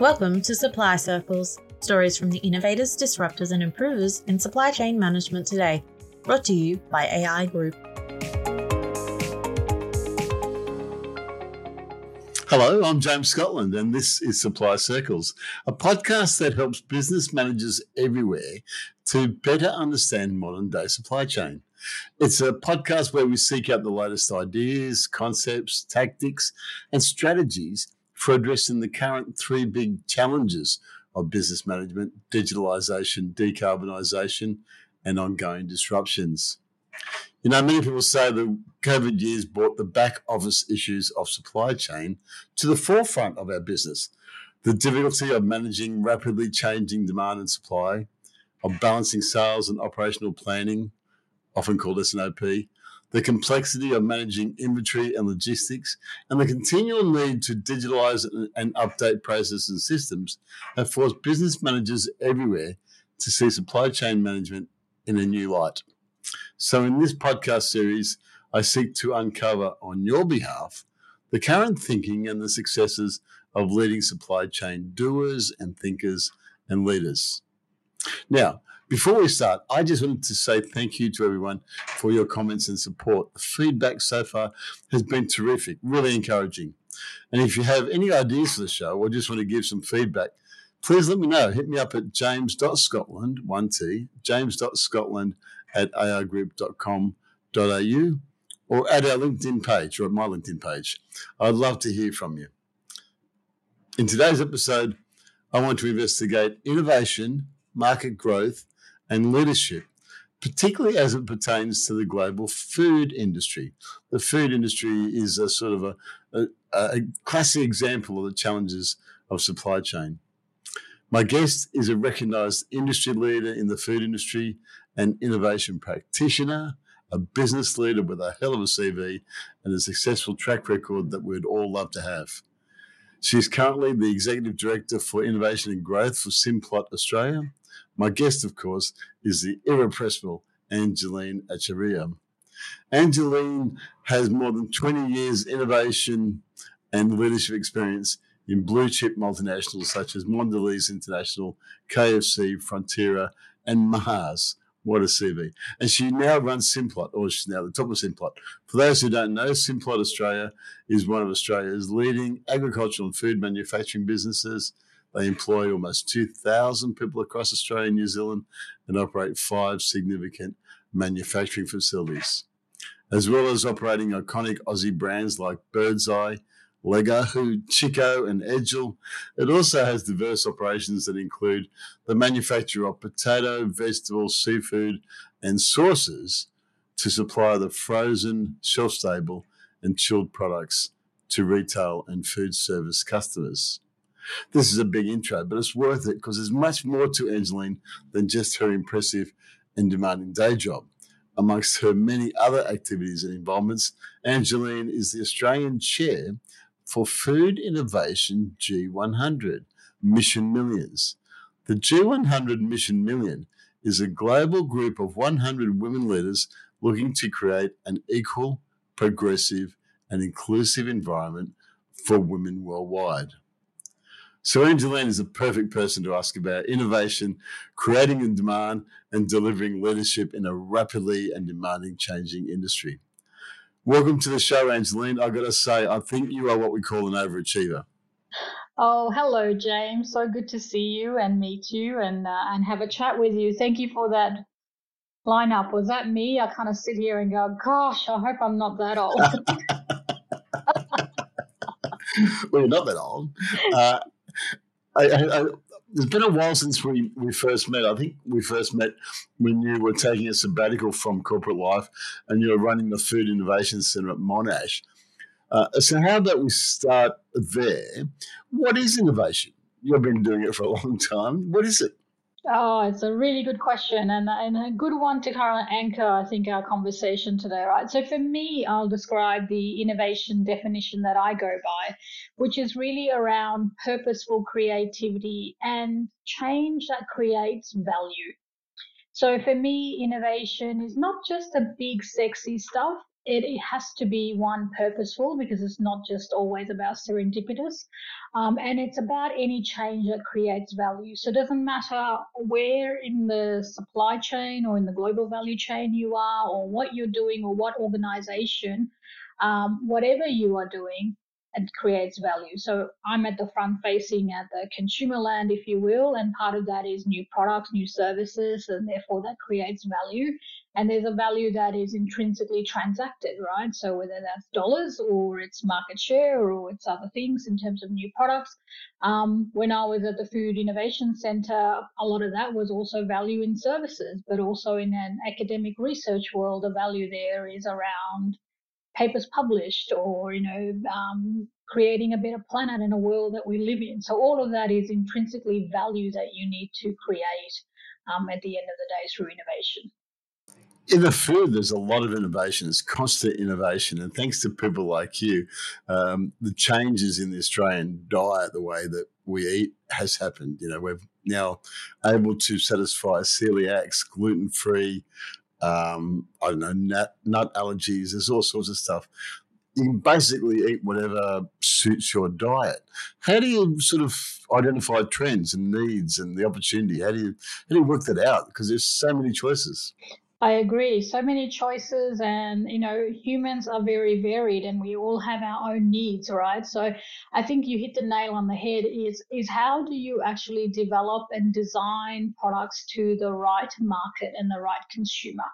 Welcome to Supply Circles, stories from the innovators, disruptors, and improvers in supply chain management today, brought to you by AI Group. Hello, I'm James Scotland, and this is Supply Circles, a podcast that helps business managers everywhere to better understand modern day supply chain. It's a podcast where we seek out the latest ideas, concepts, tactics, and strategies for addressing the current three big challenges of business management digitalisation, decarbonisation, and ongoing disruptions. You know, many people say the COVID years brought the back office issues of supply chain to the forefront of our business. The difficulty of managing rapidly changing demand and supply, of balancing sales and operational planning, often called S&OP, the complexity of managing inventory and logistics, and the continual need to digitalize and update processes and systems have forced business managers everywhere to see supply chain management in a new light. So, in this podcast series, I seek to uncover on your behalf the current thinking and the successes of leading supply chain doers and thinkers and leaders. Now, before we start, I just wanted to say thank you to everyone for your comments and support. The feedback so far has been terrific, really encouraging. And if you have any ideas for the show or just want to give some feedback, please let me know. Hit me up at james.scotland, one T, james.scotland at aigroup.com.au or at our LinkedIn page or at my LinkedIn page. I'd love to hear from you. In today's episode, I want to investigate innovation, market growth, and leadership, particularly as it pertains to the global food industry. The food industry is a sort of a, a, a classic example of the challenges of supply chain. My guest is a recognized industry leader in the food industry, an innovation practitioner, a business leader with a hell of a CV, and a successful track record that we'd all love to have. She's currently the Executive Director for Innovation and Growth for Simplot Australia my guest, of course, is the irrepressible Angeline Achariya. Angeline has more than 20 years innovation and leadership experience in blue chip multinationals such as Mondelez International, KFC, Fonterra, and Mars. What a CV. And she now runs Simplot, or she's now the top of Simplot. For those who don't know, Simplot Australia is one of Australia's leading agricultural and food manufacturing businesses. They employ almost 2,000 people across Australia and New Zealand and operate five significant manufacturing facilities. As well as operating iconic Aussie brands like Birdseye, Lego, Chiko, and Edgell. it also has diverse operations that include the manufacture of potato, vegetable, seafood, and sauces to supply the frozen, shelf stable, and chilled products to retail and food service customers. This is a big intro, but it's worth it because there's much more to Angeline than just her impressive and demanding day job. Amongst her many other activities and involvements, Angeline is the Australian chair for Food Innovation G100 Mission Millions. The G100 Mission Million is a global group of 100 women leaders looking to create an equal, progressive, and inclusive environment for women worldwide. So Angeline is a perfect person to ask about innovation, creating a demand, and delivering leadership in a rapidly and demanding changing industry. Welcome to the show, Angeline. I've got to say, I think you are what we call an overachiever. Oh, hello, James. So good to see you and meet you and uh, and have a chat with you. Thank you for that lineup. Was that me? I kind of sit here and go, "Gosh, I hope I'm not that old." well, you're not that old. Uh, I, I, I, it's been a while since we, we first met. I think we first met when you were taking a sabbatical from corporate life and you were running the Food Innovation Centre at Monash. Uh, so, how about we start there? What is innovation? You've been doing it for a long time. What is it? Oh, it's a really good question and, and a good one to kind of anchor, I think, our conversation today, right? So, for me, I'll describe the innovation definition that I go by, which is really around purposeful creativity and change that creates value. So, for me, innovation is not just the big, sexy stuff, it, has to be one purposeful because it's not just always about serendipitous. Um, and it's about any change that creates value. So it doesn't matter where in the supply chain or in the global value chain you are, or what you're doing, or what organization, um, whatever you are doing, it creates value. So I'm at the front facing at the consumer land, if you will, and part of that is new products, new services, and therefore that creates value. And there's a value that is intrinsically transacted, right? So whether that's dollars or it's market share or it's other things in terms of new products. Um, when I was at the Food Innovation Center, a lot of that was also value in services, but also in an academic research world, the value there is around papers published or you know um, creating a better planet and a world that we live in so all of that is intrinsically value that you need to create um, at the end of the day through innovation in the food, there's a lot of innovation. It's constant innovation, and thanks to people like you, um, the changes in the Australian diet, the way that we eat, has happened. You know, we're now able to satisfy celiacs, gluten free, um, I don't know, nut, nut allergies, there's all sorts of stuff. You can basically eat whatever suits your diet. How do you sort of identify trends and needs and the opportunity? How do you how do you work that out? Because there's so many choices. I agree. So many choices, and you know, humans are very varied, and we all have our own needs, right? So, I think you hit the nail on the head. Is is how do you actually develop and design products to the right market and the right consumer?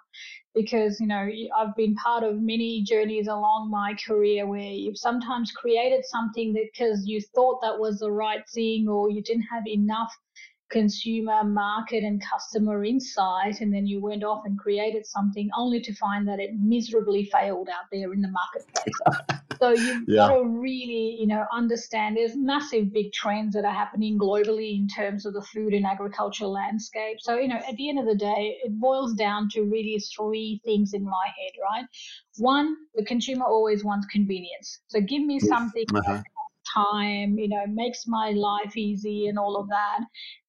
Because you know, I've been part of many journeys along my career where you've sometimes created something that because you thought that was the right thing, or you didn't have enough consumer market and customer insight and then you went off and created something only to find that it miserably failed out there in the marketplace. So you've yeah. got to really you know understand there's massive big trends that are happening globally in terms of the food and agriculture landscape. So you know at the end of the day it boils down to really three things in my head right? One the consumer always wants convenience. So give me something uh-huh time, you know, makes my life easy and all of that.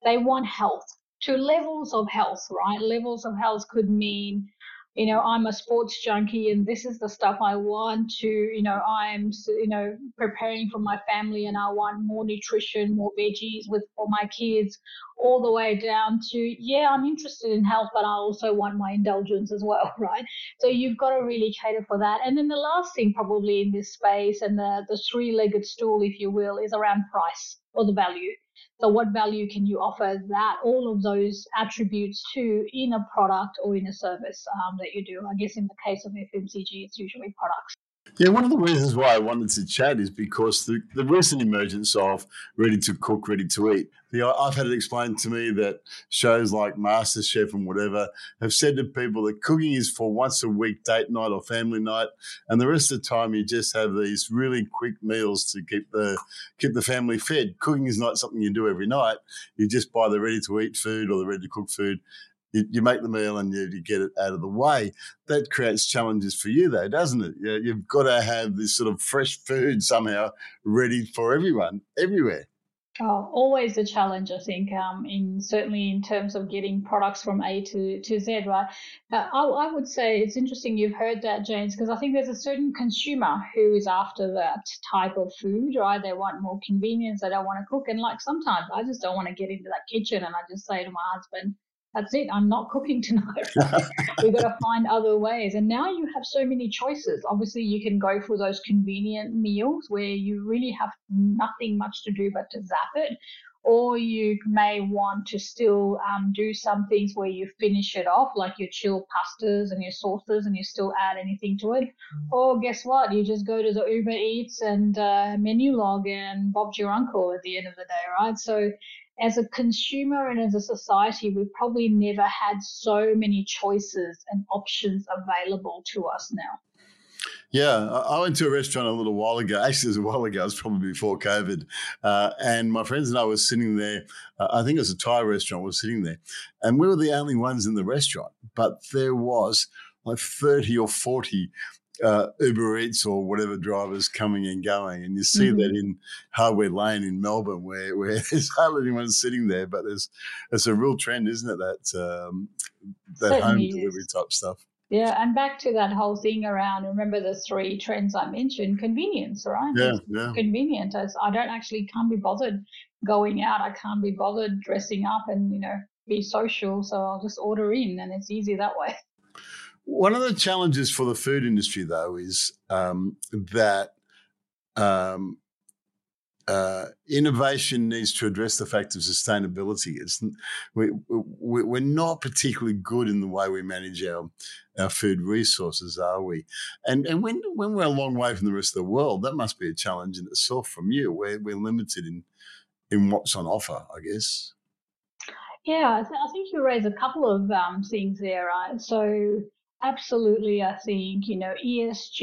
They want health to levels of health, right? Levels of health could mean you know i'm a sports junkie and this is the stuff i want to you know i'm you know preparing for my family and i want more nutrition more veggies with for my kids all the way down to yeah i'm interested in health but i also want my indulgence as well right? So you've got to really cater for that. And then the last thing probably in this space and the the three-legged stool if you will is around price or the value so, what value can you offer that all of those attributes to in a product or in a service um, that you do? I guess in the case of FMCG, it's usually products. Yeah, one of the reasons why I wanted to chat is because the, the recent emergence of ready to cook, ready to eat. The, uh, I've had it explained to me that shows like MasterChef and whatever have said to people that cooking is for once a week date night or family night, and the rest of the time you just have these really quick meals to keep the keep the family fed. Cooking is not something you do every night. You just buy the ready to eat food or the ready to cook food you, you make the meal and you, you, get it out of the way. That creates challenges for you, though, doesn't it? You, you've got to have this sort of fresh food somehow ready for everyone, everywhere. Oh, always a challenge, I think. Um, in certainly in terms of getting products from A to, to Z, right? Uh, I, I would say it's interesting you've heard that, James, because I think there's a certain consumer who is after that type of food, right? They want more convenience. They don't want to cook, and like sometimes I just don't want to get into that kitchen, and I just say to my husband, that's it. I'm not cooking tonight. We've got to find other ways. And now you have so many choices. Obviously, you can go for those convenient meals where you really have nothing much to do but to zap it. Or you may want to still um, do some things where you finish it off, like your chilled pastas and your sauces, and you still add anything to it. Mm. Or guess what? You just go to the Uber Eats and uh, Menulog and Bob's your uncle at the end of the day, right? So as a consumer and as a society, we've probably never had so many choices and options available to us now. Yeah, I went to a restaurant a little while ago. Actually, it was a while ago. It was probably before COVID. Uh, and my friends and I were sitting there. Uh, I think it was a Thai restaurant. We were sitting there. And we were the only ones in the restaurant. But there was like 30 or 40 uh, Uber Eats or whatever drivers coming and going, and you see mm-hmm. that in Hardware Lane in Melbourne, where where there's hardly anyone sitting there, but there's it's a real trend, isn't it? That um, that home delivery type stuff. Yeah, and back to that whole thing around remember the three trends I mentioned, convenience, right? Yeah, it's yeah. Convenient as I don't actually can't be bothered going out. I can't be bothered dressing up and, you know, be social. So I'll just order in and it's easy that way. One of the challenges for the food industry, though, is um, that um, uh, innovation needs to address the fact of sustainability. It's we, we, we're not particularly good in the way we manage our our food resources, are we? And and when when we're a long way from the rest of the world, that must be a challenge in itself. From you, we're we're limited in in what's on offer, I guess. Yeah, I, I think you raise a couple of um, things there, right? So Absolutely, I think, you know, ESG,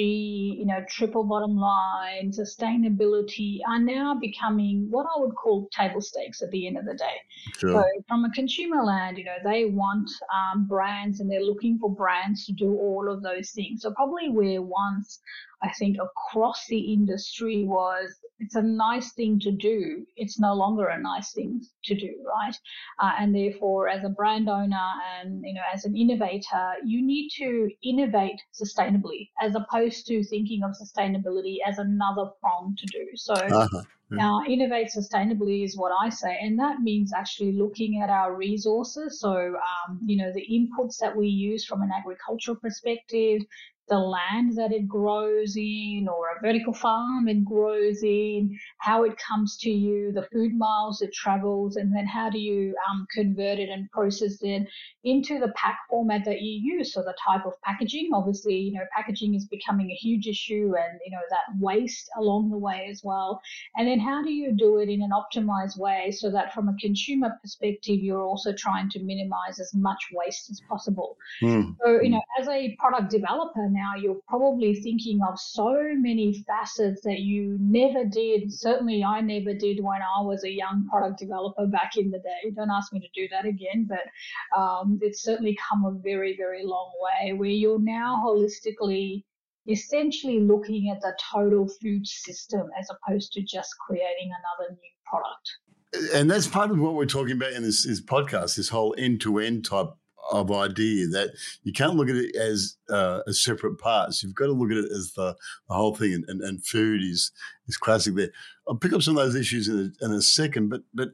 you know, triple bottom line, sustainability are now becoming what I would call table stakes at the end of the day. Sure. So, from a consumer land, you know, they want um, brands and they're looking for brands to do all of those things. So, probably where once I think across the industry was it's a nice thing to do. It's no longer a nice thing to do, right? Uh, and therefore, as a brand owner and you know as an innovator, you need to innovate sustainably as opposed to thinking of sustainability as another prong to do. So. Uh-huh. Now, innovate sustainably is what I say, and that means actually looking at our resources. So, um, you know, the inputs that we use from an agricultural perspective, the land that it grows in or a vertical farm it grows in, how it comes to you, the food miles it travels, and then how do you um, convert it and process it into the pack format that you use. So the type of packaging, obviously, you know, packaging is becoming a huge issue and, you know, that waste along the way as well. And then how do you do it in an optimized way so that from a consumer perspective, you're also trying to minimize as much waste as possible. Mm. So, you know, as a product developer now, now, you're probably thinking of so many facets that you never did. Certainly, I never did when I was a young product developer back in the day. Don't ask me to do that again, but um, it's certainly come a very, very long way where you're now holistically essentially looking at the total food system as opposed to just creating another new product. And that's part of what we're talking about in this, this podcast, this whole end to end type of idea that you can't look at it as uh, as separate parts. You've got to look at it as the, the whole thing, and, and, and, food is is classic there. I'll pick up some of those issues in a, in a second, but but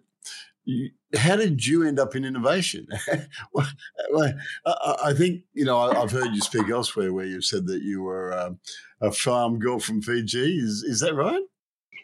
you, how did you end up in innovation? well, I, I, think you know I, have heard you speak elsewhere where you've said that you were um, a farm girl from Fiji. Is is that right?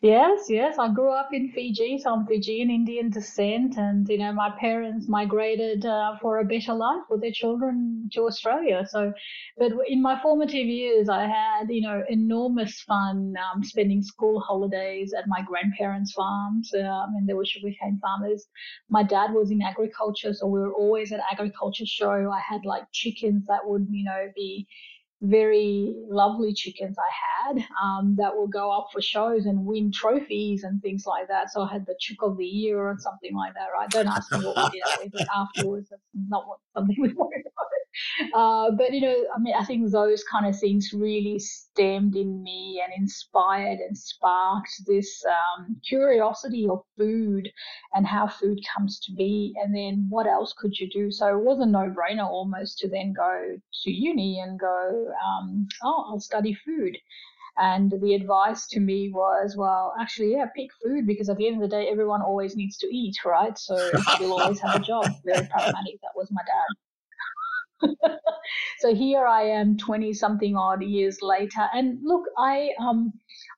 Yes, yes. I grew up in Fiji, so I'm Fijian Indian descent, and you know my parents migrated uh, for a better life with their children to Australia. So, but in my formative years, I had you know enormous fun um, spending school holidays at my grandparents' farms, um, and they were sugarcane farmers. My dad was in agriculture, so we were always at agriculture show. I had like chickens that would you know be very lovely chickens I had um, that will go up for shows and win trophies and things like that. So I had the chick of the year or something like that, right? Don't ask me what we did with afterwards. That's not what something we wanted uh, but you know, I mean, I think those kind of things really stemmed in me and inspired and sparked this um, curiosity of food and how food comes to be, and then what else could you do? So it was a no-brainer almost to then go to uni and go, um, oh, I'll study food. And the advice to me was, well, actually, yeah, pick food because at the end of the day, everyone always needs to eat, right? So you'll always have a job. Very pragmatic. That was my dad. so here I am 20 something odd years later. And look, I, um,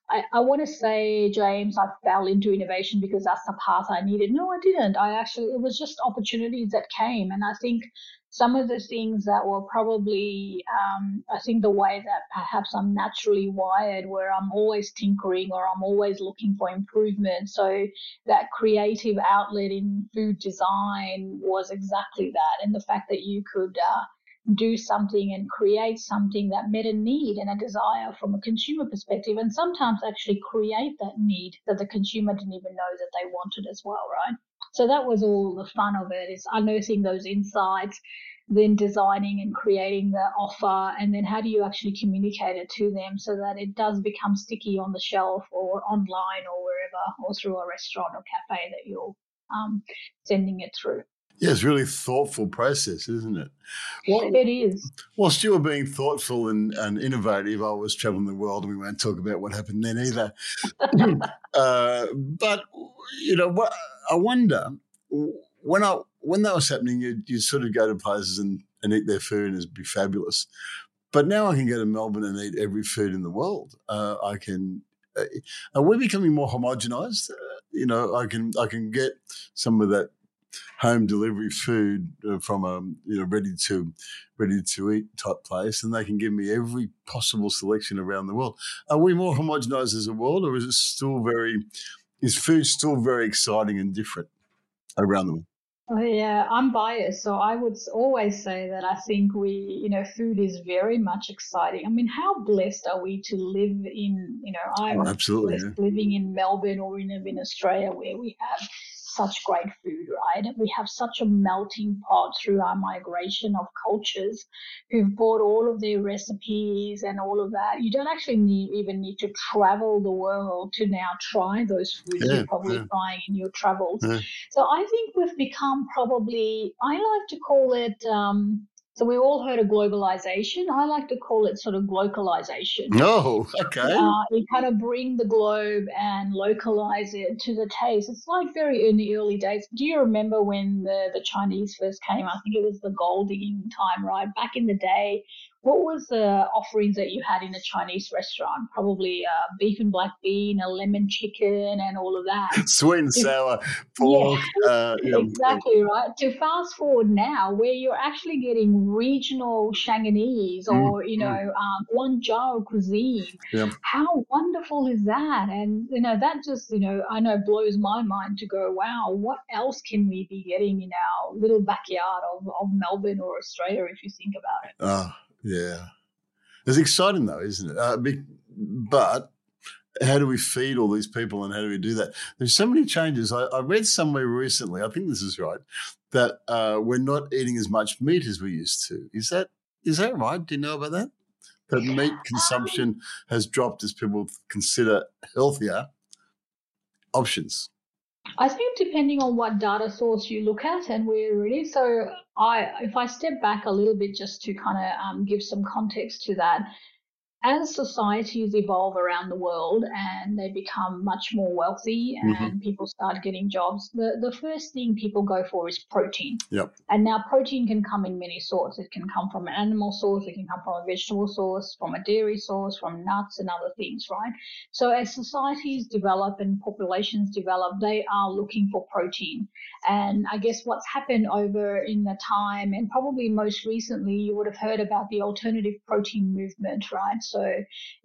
I, I want to say, James, I fell into innovation because that's the path I needed. No, I didn't. I actually, it was just opportunities that came. And I think some of the things that were probably, um, I think the way that perhaps I'm naturally wired, where I'm always tinkering or I'm always looking for improvement. So that creative outlet in food design was exactly that. And the fact that you could, uh, do something and create something that met a need and a desire from a consumer perspective, and sometimes actually create that need that the consumer didn't even know that they wanted as well, right? So that was all the fun of it is unearthing those insights, then designing and creating the offer, and then how do you actually communicate it to them so that it does become sticky on the shelf or online or wherever, or through a restaurant or cafe that you're um, sending it through. Yeah, it's really thoughtful process, isn't it? Well, it is. Whilst you were being thoughtful and, and innovative, I was traveling the world, and we won't talk about what happened then either. uh, but you know, what I wonder when I when that was happening, you you sort of go to places and, and eat their food, and it'd be fabulous. But now I can go to Melbourne and eat every food in the world. Uh, I can. Uh, are we becoming more homogenized? Uh, you know, I can I can get some of that home delivery food uh, from a you know ready to ready to eat type place, and they can give me every possible selection around the world. Are we more homogenized as a world, or is it still very is food still very exciting and different around the world? Oh, yeah, I'm biased, so I would always say that I think we, you know, food is very much exciting. I mean, how blessed are we to live in, you know, I'm oh, absolutely yeah. living in Melbourne or in, in Australia where we have such great food, right? We have such a melting pot through our migration of cultures who've brought all of their recipes and all of that. You don't actually need, even need to travel the world to now try those foods yeah, you're probably yeah. trying in your travels. Yeah. So I think we've become probably, I like to call it, um, so we all heard of globalization. I like to call it sort of localization. Oh, okay. Uh, you kind of bring the globe and localize it to the taste. It's like very in the early days. Do you remember when the, the Chinese first came? I think it was the gold digging time, right? Back in the day what was the offerings that you had in a Chinese restaurant? Probably uh, beef and black bean, a lemon chicken, and all of that. Sweet and sour pork. Yeah, uh, exactly right. To fast forward now, where you're actually getting regional Shanghainese mm, or you know mm. um, Guangzhou cuisine. Yeah. How wonderful is that? And you know that just you know I know blows my mind to go, wow, what else can we be getting in our little backyard of, of Melbourne or Australia if you think about it? Uh yeah. It's exciting though, isn't it? Uh, but how do we feed all these people and how do we do that? There's so many changes. I, I read somewhere recently, I think this is right, that uh, we're not eating as much meat as we used to. Is that is that right? Do you know about that? That meat consumption has dropped as people consider healthier options. I think depending on what data source you look at and where it is. So I, if I step back a little bit just to kind of um, give some context to that, as societies evolve around the world and they become much more wealthy and mm-hmm. people start getting jobs, the, the first thing people go for is protein. Yep. And now protein can come in many sorts. It can come from an animal source, it can come from a vegetable source, from a dairy source, from nuts and other things, right? So as societies develop and populations develop, they are looking for protein. And I guess what's happened over in the time, and probably most recently, you would have heard about the alternative protein movement, right? So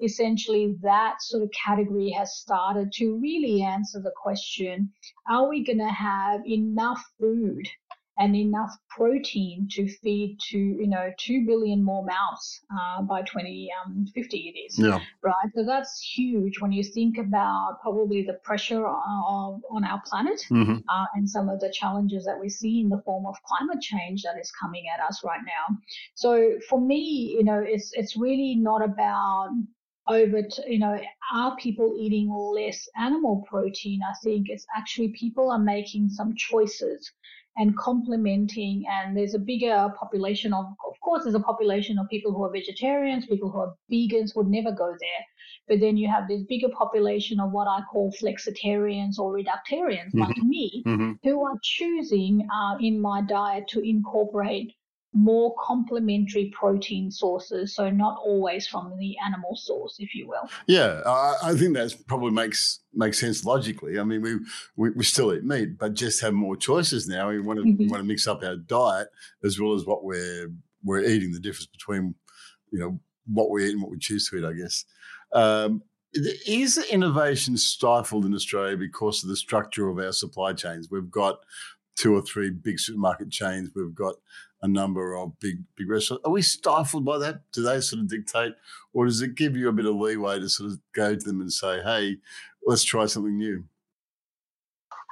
essentially, that sort of category has started to really answer the question are we going to have enough food and enough protein to feed to you know two billion more mouths uh, by 2050 um, it is yeah. right so that's huge when you think about probably the pressure of, on our planet mm-hmm. uh, and some of the challenges that we see in the form of climate change that is coming at us right now so for me you know it's it's really not about over to, you know, are people eating less animal protein? I think it's actually people are making some choices and complementing and there's a bigger population of of course there's a population of people who are vegetarians people who are vegans would never go there but then you have this bigger population of what i call flexitarians or reductarians mm-hmm. like me mm-hmm. who are choosing uh, in my diet to incorporate more complementary protein sources, so not always from the animal source, if you will. Yeah, I, I think that probably makes makes sense logically. I mean, we, we, we still eat meat, but just have more choices now. We want to mm-hmm. we want to mix up our diet as well as what we're we're eating. The difference between you know what we eat and what we choose to eat, I guess. Um, is innovation stifled in Australia because of the structure of our supply chains? We've got two or three big supermarket chains. We've got a number of big big restaurants. Are we stifled by that? Do they sort of dictate, or does it give you a bit of leeway to sort of go to them and say, "Hey, let's try something new"?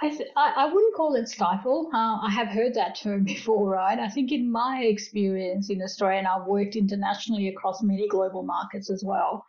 I, th- I, I wouldn't call it stifle. Uh, I have heard that term before, right? I think in my experience in Australia, and I've worked internationally across many global markets as well,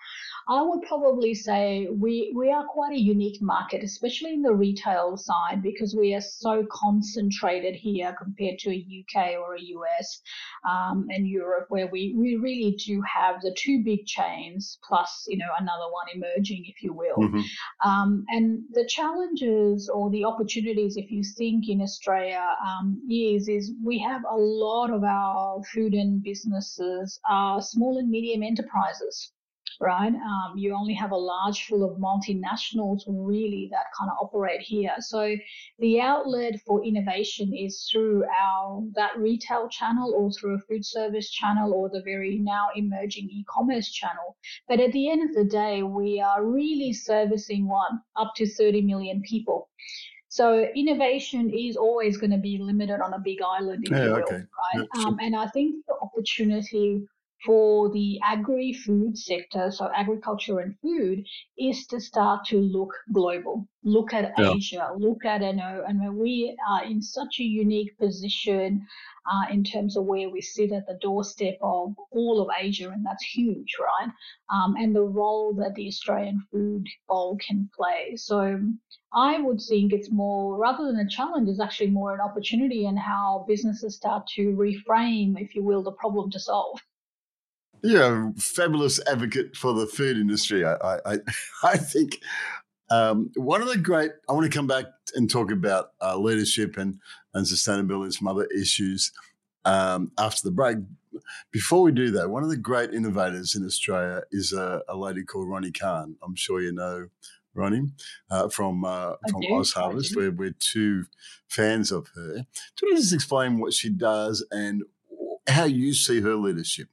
I would probably say we, we are quite a unique market, especially in the retail side, because we are so concentrated here compared to a UK or a US um, and Europe, where we, we really do have the two big chains plus, you know, another one emerging, if you will. Mm-hmm. Um, and the challenges or the opportunities, if you think in Australia, um, is, is we have a lot of our food and businesses are small and medium enterprises right? Um, you only have a large full of multinationals really that kind of operate here. So the outlet for innovation is through our that retail channel or through a food service channel or the very now emerging e-commerce channel. But at the end of the day, we are really servicing one up to 30 million people. So innovation is always going to be limited on a big island, if yeah, you will, okay. right? Yep, um, and I think the opportunity for the agri food sector, so agriculture and food, is to start to look global, look at yeah. Asia, look at, you know, and we are in such a unique position uh, in terms of where we sit at the doorstep of all of Asia, and that's huge, right? Um, and the role that the Australian food bowl can play. So I would think it's more, rather than a challenge, is actually more an opportunity and how businesses start to reframe, if you will, the problem to solve. Yeah, fabulous advocate for the food industry. I, I, I think um, one of the great. I want to come back and talk about uh, leadership and and sustainability and some other issues um, after the break. Before we do that, one of the great innovators in Australia is a, a lady called Ronni Kahn. I'm sure you know Ronni uh, from uh, from Oz Harvest. We're, we're two fans of her. Do you just explain what she does and how you see her leadership?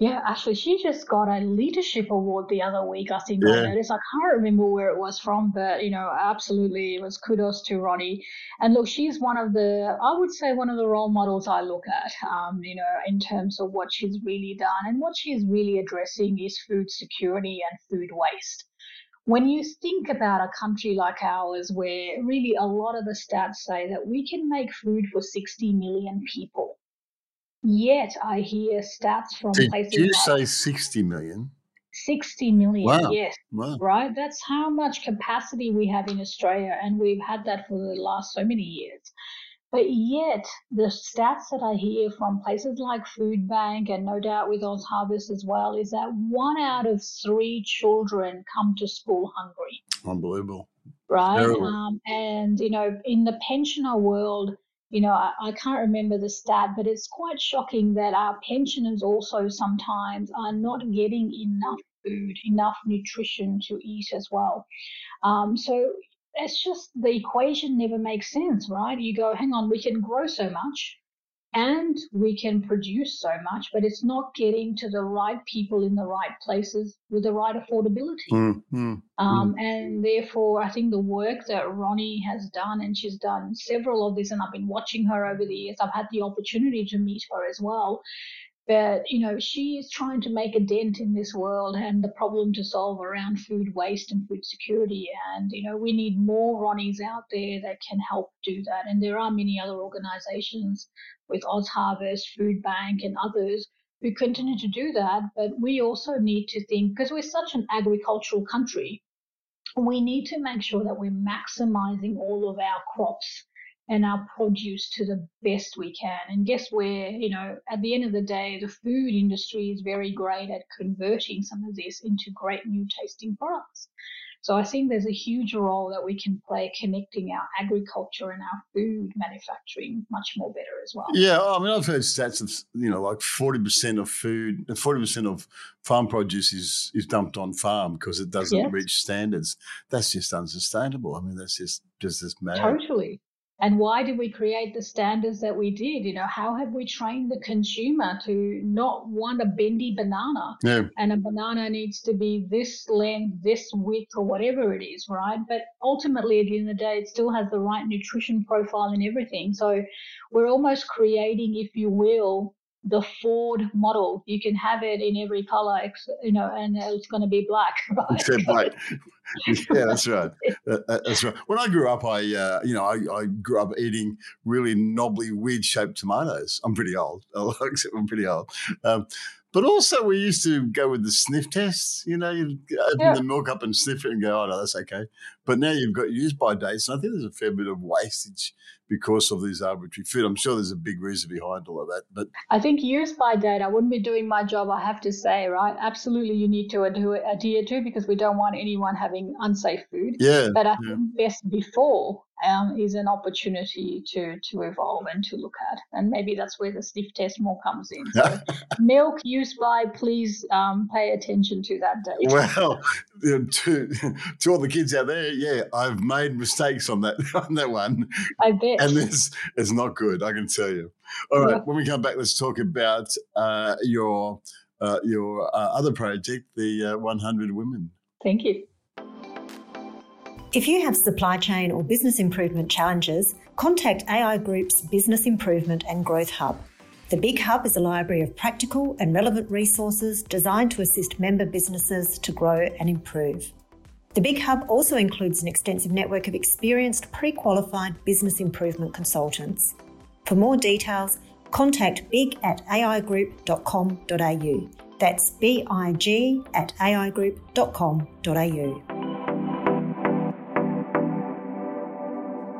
Yeah, actually, she just got a leadership award the other week. I think yeah. I noticed. I can't remember where it was from, but you know, absolutely, it was kudos to Ronni. And look, she's one of the, I would say, one of the role models I look at. Um, you know, in terms of what she's really done and what she's really addressing is food security and food waste. When you think about a country like ours, where really a lot of the stats say that we can make food for 60 million people Yet I hear stats from Did places Did you like say 60 million? 60 million, Wow. yes, Wow. right? That's how much capacity we have in Australia, and we've had that for the last so many years. But yet, the stats that I hear from places like Food Bank and no doubt with Oz Harvest as well is that one out of three children come to school hungry, Unbelievable. right? Um, and, you know, in the pensioner world, you know, I, I, can't remember the stat, but it's quite shocking that our pensioners also sometimes are not getting enough food, enough nutrition to eat as well. Um, so it's just the equation never makes sense, right? You go, hang on, we can grow so much, and we can produce so much, but it's not getting to the right people in the right places with the right affordability. Mm, mm, um, mm. And therefore, I think the work that Ronni has done, and she's done several of this, and I've been watching her over the years. I've had the opportunity to meet her as well. But, you know, she is trying to make a dent in this world and the problem to solve around food waste and food security. And, you know, we need more Ronnies out there that can help do that. And there are many other organizations with Oz Harvest, Food Bank, and others who continue to do that. But we also need to think, because we're such an agricultural country, we need to make sure that we're maximizing all of our crops and our produce to the best we can. And guess where, you know, at the end of the day, the food industry is very great at converting some of this into great new tasting products. So I think there's a huge role that we can play connecting our agriculture and our food manufacturing much more better as well. Yeah, oh, I mean, I've heard stats of you know like forty percent of food, forty percent of farm produce is is dumped on farm because it doesn't yes. reach standards. That's just unsustainable. I mean, that's just just this mad. Totally. And why did we create the standards that we did? You know, how have we trained the consumer to not want a bendy banana? Yeah. And a banana needs to be this length, this width, or whatever it is, right? But ultimately, at the end of the day, it still has the right nutrition profile and everything. So we're almost creating, if you will, the Ford model. You can have it in every color, you know, and it's going to be black. Right? Except black. yeah, that's right. that's right. When I grew up, I, uh, you know, I, I, grew up eating really knobbly, weird-shaped tomatoes. I'm pretty old, except I'm pretty old. Um, but also, we used to go with the sniff test. You know, you'd open yeah. the milk up and sniff it and go, oh, no, that's okay. But now you've got use by dates. And I think there's a fair bit of wastage because of these arbitrary food. I'm sure there's a big reason behind all of that. But I think use by date, I wouldn't be doing my job, I have to say, right? Absolutely, you need to adhere to because we don't want anyone having unsafe food. Yeah. But I yeah. think best before um, is an opportunity to to evolve and to look at. And maybe that's where the sniff test more comes in. So milk used by, please um, pay attention to that date. Well, to to all the kids out there, yeah, I've made mistakes on that on that one. I bet, and this is not good. I can tell you. All right, yeah. when we come back, let's talk about uh, your uh, your uh, other project, the uh, 100 Women. Thank you. If you have supply chain or business improvement challenges, contact AI Group's Business Improvement and Growth Hub. The Big Hub is a library of practical and relevant resources designed to assist member businesses to grow and improve. The Big Hub also includes an extensive network of experienced, pre qualified business improvement consultants. For more details, contact big at aigroup.com.au. That's big at aigroup.com.au.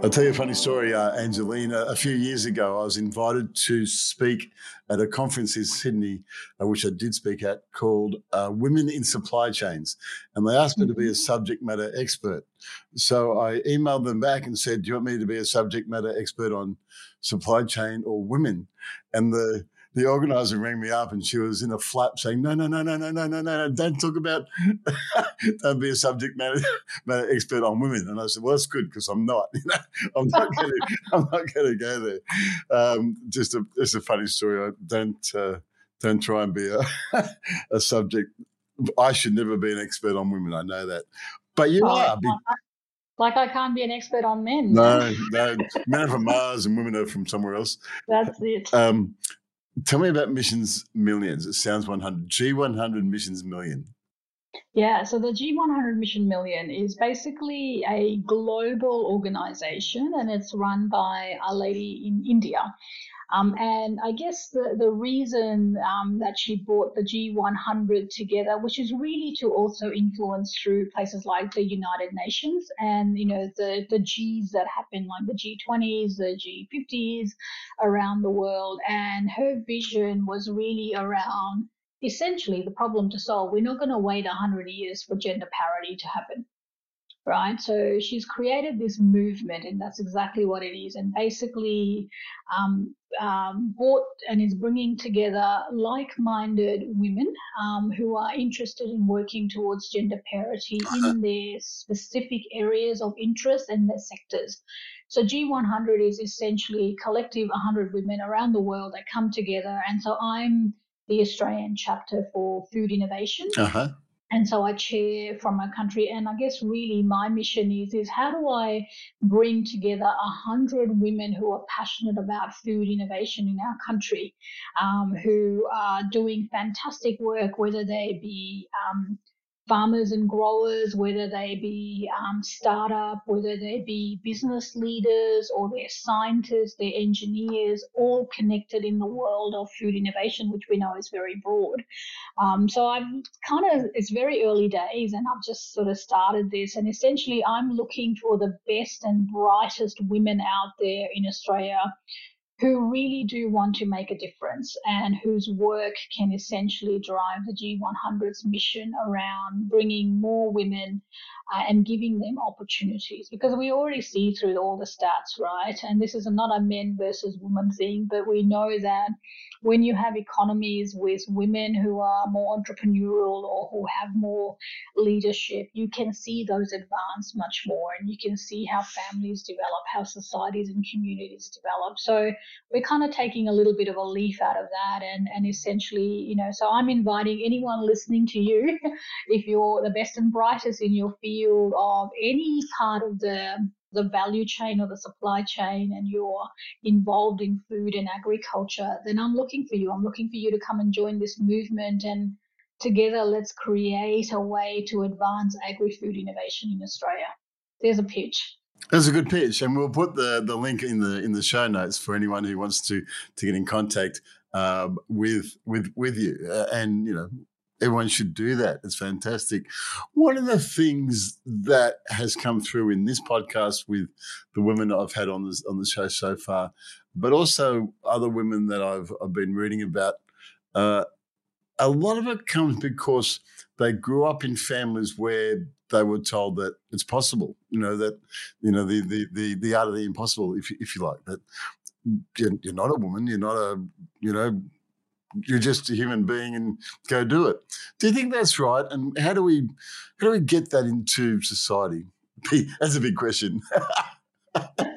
I'll tell you a funny story, uh, Angelina. A few years ago, I was invited to speak at a conference in Sydney, uh, which I did speak at, called uh, Women in Supply Chains. And they asked me to be a mm-hmm. subject matter expert. So I emailed them back and said, Do you want me to be a subject matter expert on supply chain or women? And the the organizer rang me up and she was in a flap saying, no, no, no, no, no, no, no, no, don't talk about, don't be a subject matter, matter expert on women. And I said, well, that's good because I'm not, you know, I'm not going to, I'm not going to go there. Um, just a, just a funny story. I don't, uh, don't try and be a, a subject. I should never be an expert on women. I know that, but you oh, are. Like I can't be an expert on men. No, no, men are from Mars and women are from somewhere else. That's it. Um, Tell me about Missions Millions. It sounds 100. G100 Missions Million. Yeah, so the G100 Mission Million is basically a global organization and it's run by a lady in India. Um, and I guess the, the reason um, that she brought the G100 together, which is really to also influence through places like the United Nations and, you know, the, the Gs that happen like the G20s, the G50s around the world. And her vision was really around essentially the problem to solve. We're not going to wait 100 years for gender parity to happen right? So she's created this movement, and that's exactly what it is. And basically, um, um, brought and is bringing together like-minded women um, who are interested in working towards gender parity in their specific areas of interest and their sectors. So G100 is essentially a collective 100 women around the world that come together, and so I'm the Australian chapter for food innovation. Uh-huh and so I chair from my country. And I guess really my mission is is how do I bring together a hundred women who are passionate about food innovation in our country, um, who are doing fantastic work, whether they be um, farmers and growers, whether they be um, startup, whether they be business leaders or they're scientists, they're engineers, all connected in the world of food innovation, which we know is very broad. Um, so I'm kind of, it's very early days and I've just sort of started this. And essentially, I'm looking for the best and brightest women out there in Australia who really do want to make a difference and whose work can essentially drive the G100's mission around bringing more women uh, and giving them opportunities. Because we already see through all the stats, right? And this is not a men versus women thing, but we know that when you have economies with women who are more entrepreneurial or who have more leadership, you can see those advance much more and you can see how families develop, how societies and communities develop. So we're kind of taking a little bit of a leaf out of that and, and essentially, you know, so I'm inviting anyone listening to you, if you're the best and brightest in your field of any part of the the value chain or the supply chain and you're involved in food and agriculture, then I'm looking for you. I'm looking for you to come and join this movement and together let's create a way to advance agri-food innovation in Australia. There's a pitch. That's a good pitch, and we'll put the, the link in the in the show notes for anyone who wants to to get in contact um, with with with you. Uh, and you know, everyone should do that. It's fantastic. One of the things that has come through in this podcast with the women I've had on this on the show so far, but also other women that I've I've been reading about, uh, a lot of it comes because they grew up in families where they were told that it's possible. You know that you know the the the, the art of the impossible, if if you like. That you're not a woman, you're not a you know you're just a human being and go do it. Do you think that's right? And how do we how do we get that into society? That's a big question.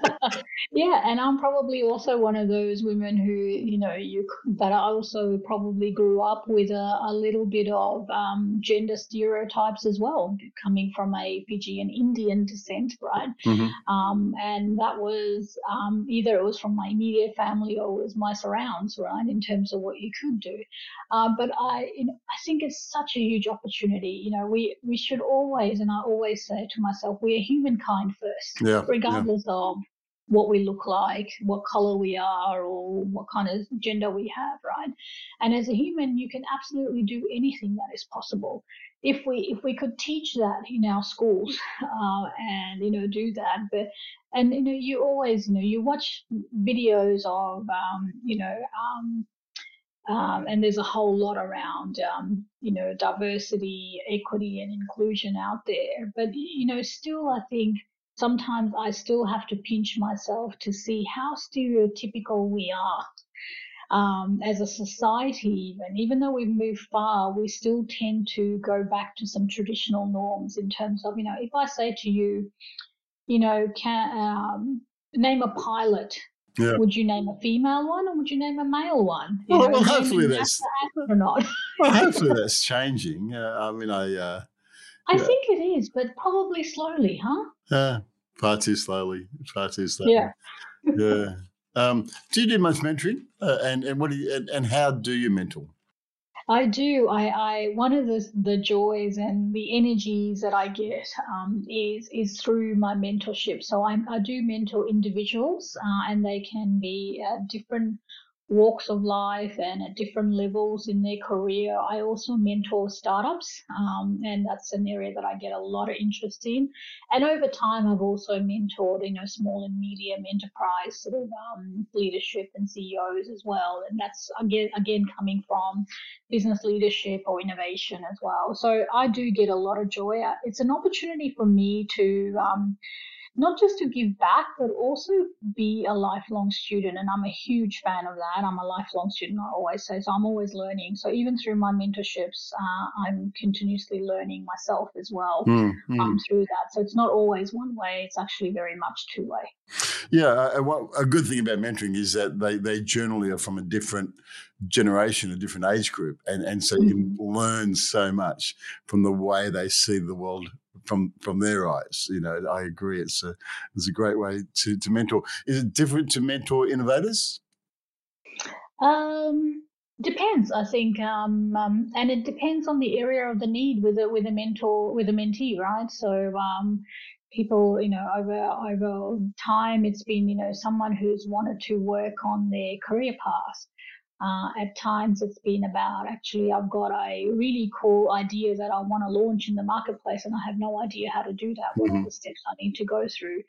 Yeah, and I'm probably also one of those women who, you know, you that I also probably grew up with a, a little bit of um, gender stereotypes as well, coming from a Fijian Indian descent, right? Mm-hmm. Um, and that was um, either it was from my immediate family or it was my surrounds, right, in terms of what you could do. Uh, but I, you know, I think it's such a huge opportunity. You know, we we should always, and I always say to myself, we are humankind first, yeah, regardless yeah. of what we look like, what color we are, or what kind of gender we have, right? And as a human, you can absolutely do anything that is possible. If we if we could teach that in our schools uh, and you know do that, but and you know you always you know you watch videos of um, you know um, um, and there's a whole lot around, um, you know, diversity, equity, and inclusion out there. But you know, still, I think sometimes I still have to pinch myself to see how stereotypical we are. Um, as a society, even even though we've moved far, we still tend to go back to some traditional norms in terms of, you know, if I say to you, you know, can um, name a pilot, yeah. would you name a female one or would you name a male one? You well, know, well hopefully that's or not. well, hopefully that's changing. Uh, I mean, I. Uh, I yeah. think it is, but probably slowly, huh? Yeah, far too slowly. Far too slowly. Yeah. yeah. Um, do you do much mentoring? Uh, and and what do you and, and how do you mentor? I do. I, I one of the the joys and the energies that I get um, is is through my mentorship. So I I do mentor individuals, uh, and they can be at different walks of life and at different levels in their career. I also mentor startups, um, and that's an area that I get a lot of interest in. And over time, I've also mentored, you know, small and medium enterprise sort of um, leadership and CEOs as well. And that's again, again coming from business leadership or innovation as well. So I do get a lot of joy. It's an opportunity for me to um, not just to give back, but also be a lifelong student. And I'm a huge fan of that. I'm a lifelong student, I always say. So I'm always learning. So even through my mentorships, uh, I'm continuously learning myself as well mm, mm. Um, through that. So it's not always one way, it's actually very much two way. Yeah. A, a good thing about mentoring is that they, they generally are from a different generation, a different age group. And, and so mm-hmm. you learn so much from the way they see the world from from their eyes. You know, I agree. It's a it's a great way to to mentor. Is it different to mentor innovators? Um, depends. I think, um, um, and it depends on the area of the need with a with a mentor with a mentee, right? So. Um, people you know over over time it's been you know someone who's wanted to work on their career path uh, at times, it's been about actually, I've got a really cool idea that I want to launch in the marketplace, and I have no idea how to do that. What mm-hmm. are the steps I need to go through?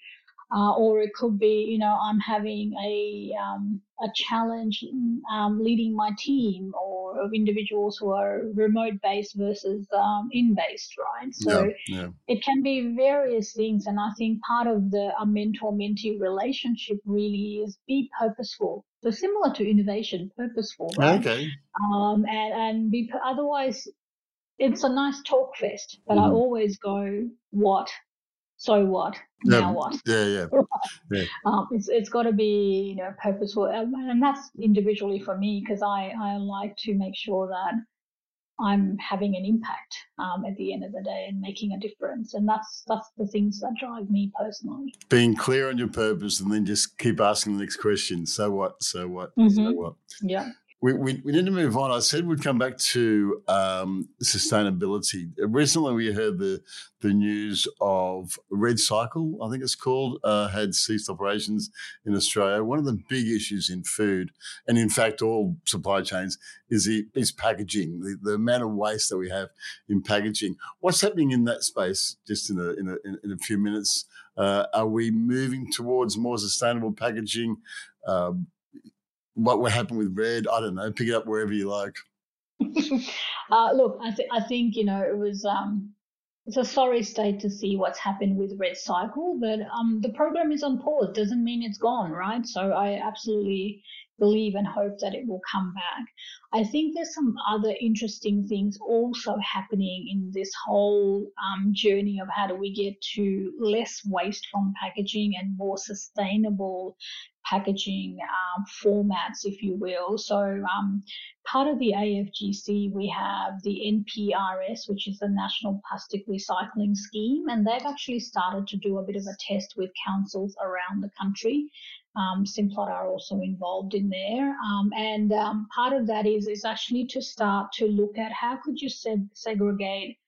Uh, or it could be, you know, I'm having a um, a challenge um, leading my team, or of individuals who are remote based versus um, in based, right? So yeah, yeah. it can be various things, and I think part of the a mentor mentee relationship really is be purposeful. So similar to innovation, purposeful, right? Okay. Um, and and be otherwise, it's a nice talk fest, but mm. I mm-hmm. always go what so what? Yeah, now what? Yeah, yeah. yeah. Um, it's it's got to be you know purposeful, and that's individually for me because I I like to make sure that I'm having an impact um, at the end of the day and making a difference. And that's that's the things that drive me personally. Being clear on your purpose and then just keep asking the next question. So what? So what? Mm-hmm. So what? Yeah. We, we, we, need to move on. I said we'd come back to um, sustainability. Recently, we heard the the news of Red Cycle, I think it's called, uh, had ceased operations in Australia. One of the big issues in food, and in fact, all supply chains, is the, is packaging. The, the amount of waste that we have in packaging. What's happening in that space? Just in a in a, in a few minutes, uh, are we moving towards more sustainable packaging? Um, what will happen with red? I don't know. Pick it up wherever you like. uh, look, I, th- I think you know it was um, it's a sorry state to see what's happened with Red Cycle, but um, the program is on pause. Doesn't mean it's gone, right? So I absolutely believe and hope that it will come back. I think there's some other interesting things also happening in this whole um, journey of how do we get to less waste from packaging and more sustainable packaging um, formats, if you will. So, um, part of the AFGC, we have the NPRS, which is the National Plastic Recycling Scheme, and they've actually started to do a bit of a test with councils around the country. Um, Simplot are also involved in there, um, and um, part of that is is actually to start to look at how could you seg- segregate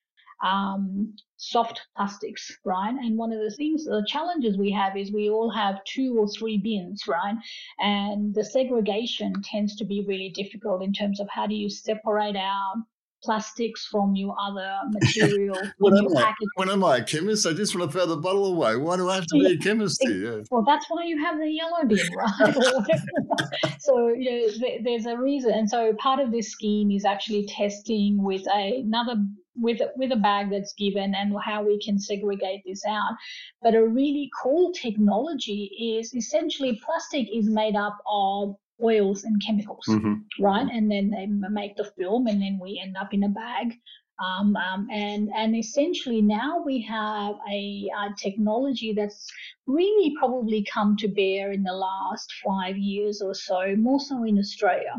um, soft plastics, right? And one of the things, the challenges we have is we all have two or three bins, right? And the segregation tends to be really difficult in terms of how do you separate out plastics from your other material. when, am I, when am I a chemist? I just want to throw the bottle away. Why do I have to be a chemist here? Well, that's why you have the yellow bin, right? so you know, there's a reason. And so part of this scheme is actually testing with a, another with with a bag that's given and how we can segregate this out. But a really cool technology is essentially plastic is made up of oils and chemicals, mm-hmm. right? And then they make the film, and then we end up in a bag. Um, um, and and essentially now we have a, a, technology that's really probably come to bear in the last five years or so, more so in Australia,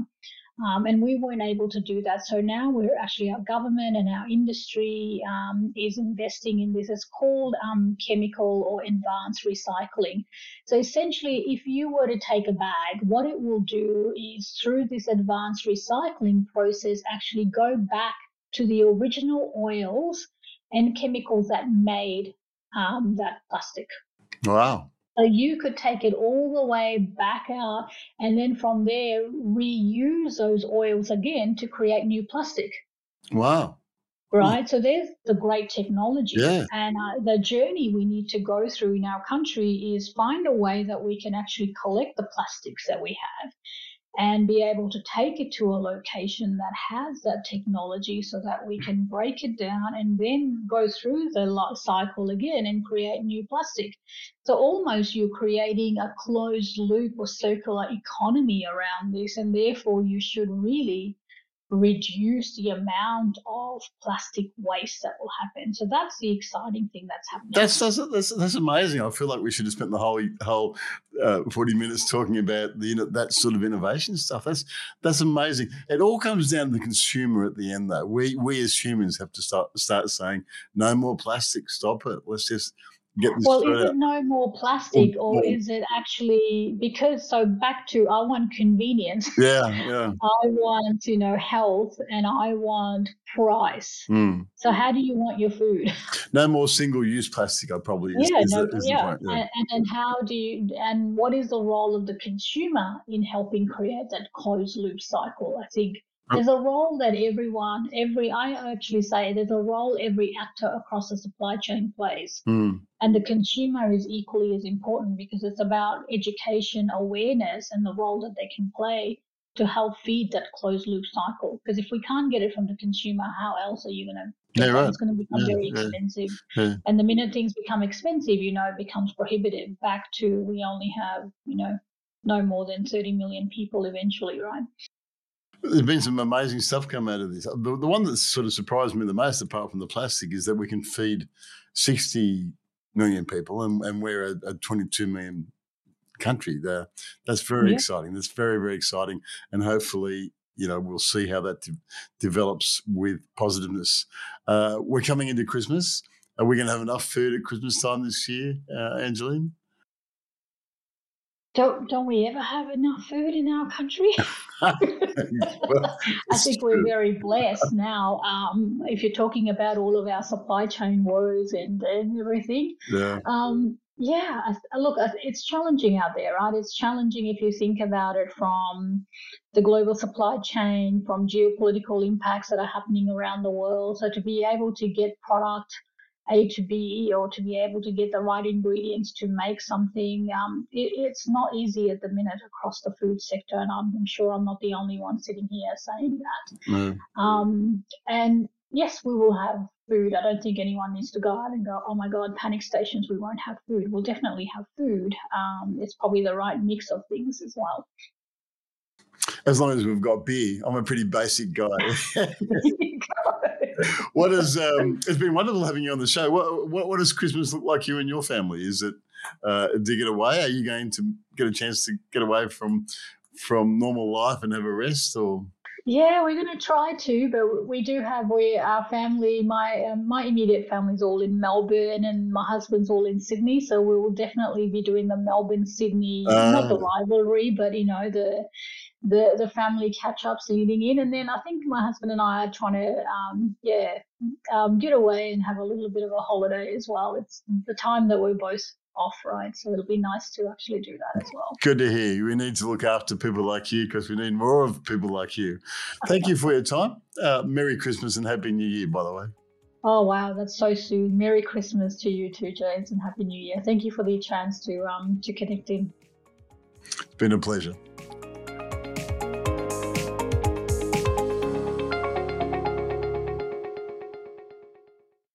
um, and we weren't able to do that. So now we're actually, our government and our industry um, is investing in this. It's called um, chemical or advanced recycling. So essentially, if you were to take a bag, what it will do is through this advanced recycling process, actually go back to the original oils and chemicals that made um, that plastic. Wow. So you could take it all the way back out and then from there reuse those oils again to create new plastic. Wow. Right. So there's the great technology. Yeah. And uh, the journey we need to go through in our country is find a way that we can actually collect the plastics that we have and be able to take it to a location that has that technology so that we can break it down and then go through the life cycle again and create new plastic. So almost you're creating a closed loop or circular economy around this, and therefore you should really reduce the amount of plastic waste that will happen. So that's the exciting thing that's happening. That's that's that's, that's amazing. I feel like we should have spent the whole whole uh, forty minutes talking about the that sort of innovation stuff. That's that's amazing. It all comes down to the consumer at the end, though. We we as humans have to start start saying no more plastic. Stop it. Let's just well, is it no more plastic or, or, is it actually because so back to I want convenience. Yeah, yeah. I want, you know, health and I want price. Mm. So how do you want your food? No more single use plastic, I probably is, yeah, is no, the, is yeah. yeah. And, and, and how do you and what is the role of the consumer in helping create that closed loop cycle? I think there's a role that everyone, every, I actually say there's a role every actor across the supply chain plays. Mm. And the consumer is equally as important because it's about education, awareness, and the role that they can play to help feed that closed loop cycle. Because if we can't get it from the consumer, how else are you going to? Yeah, right. It's going to become yeah, very expensive. Yeah. And the minute things become expensive, you know, it becomes prohibitive. Back to we only have, you know, no more than 30 million people eventually, right? There's been some amazing stuff come out of this. The, the one that sort of surprised me the most, apart from the plastic, is that we can feed 60 million people and, and we're a, a 22 million country there. That's very yeah. exciting. That's very, very exciting. And hopefully you know, we'll see how that de- develops with positiveness. Uh, we're coming into Christmas. Are we going to have enough food at Christmas time this year, uh, Angeline? Don't don't we ever have enough food in our country? well, I think we're very blessed now. Um, if you're talking about all of our supply chain woes and, and everything, yeah. Um, yeah, look, it's challenging out there, right? It's challenging if you think about it from the global supply chain, from geopolitical impacts that are happening around the world. So to be able to get product a to B or to be able to get the right ingredients to make something. Um, it, it's not easy at the minute across the food sector, and I'm, I'm sure I'm not the only one sitting here saying that. Mm. Um, and yes, we will have food. I don't think anyone needs to go out and go, oh my God, panic stations, we won't have food. We'll definitely have food. Um, it's probably the right mix of things as well. As long as we've got beer, I'm a pretty basic guy. what is? Um, it's been wonderful having you on the show. What, what, what does Christmas look like you and your family? Is it uh, dig it away? Are you going to get a chance to get away from from normal life and have a rest, or? Yeah, we're going to try to, but we do have we our family. My uh, my immediate family's all in Melbourne, and my husband's all in Sydney. So we will definitely be doing the Melbourne Sydney, uh, not the ah. rivalry, but you know the the the family catch ups leading in, and then I think my husband and I are trying to um, yeah um, get away and have a little bit of a holiday as well. It's the time that we're both off, right? So it'll be nice to actually do that as well. Good to hear. We need to look after people like you because we need more of people like you. Thank you for your time. Uh, Merry Christmas and Happy New Year, by the way. Oh wow, that's so soon. Merry Christmas to you too, James, and Happy New Year. Thank you for the chance to um to connect in. It's been a pleasure.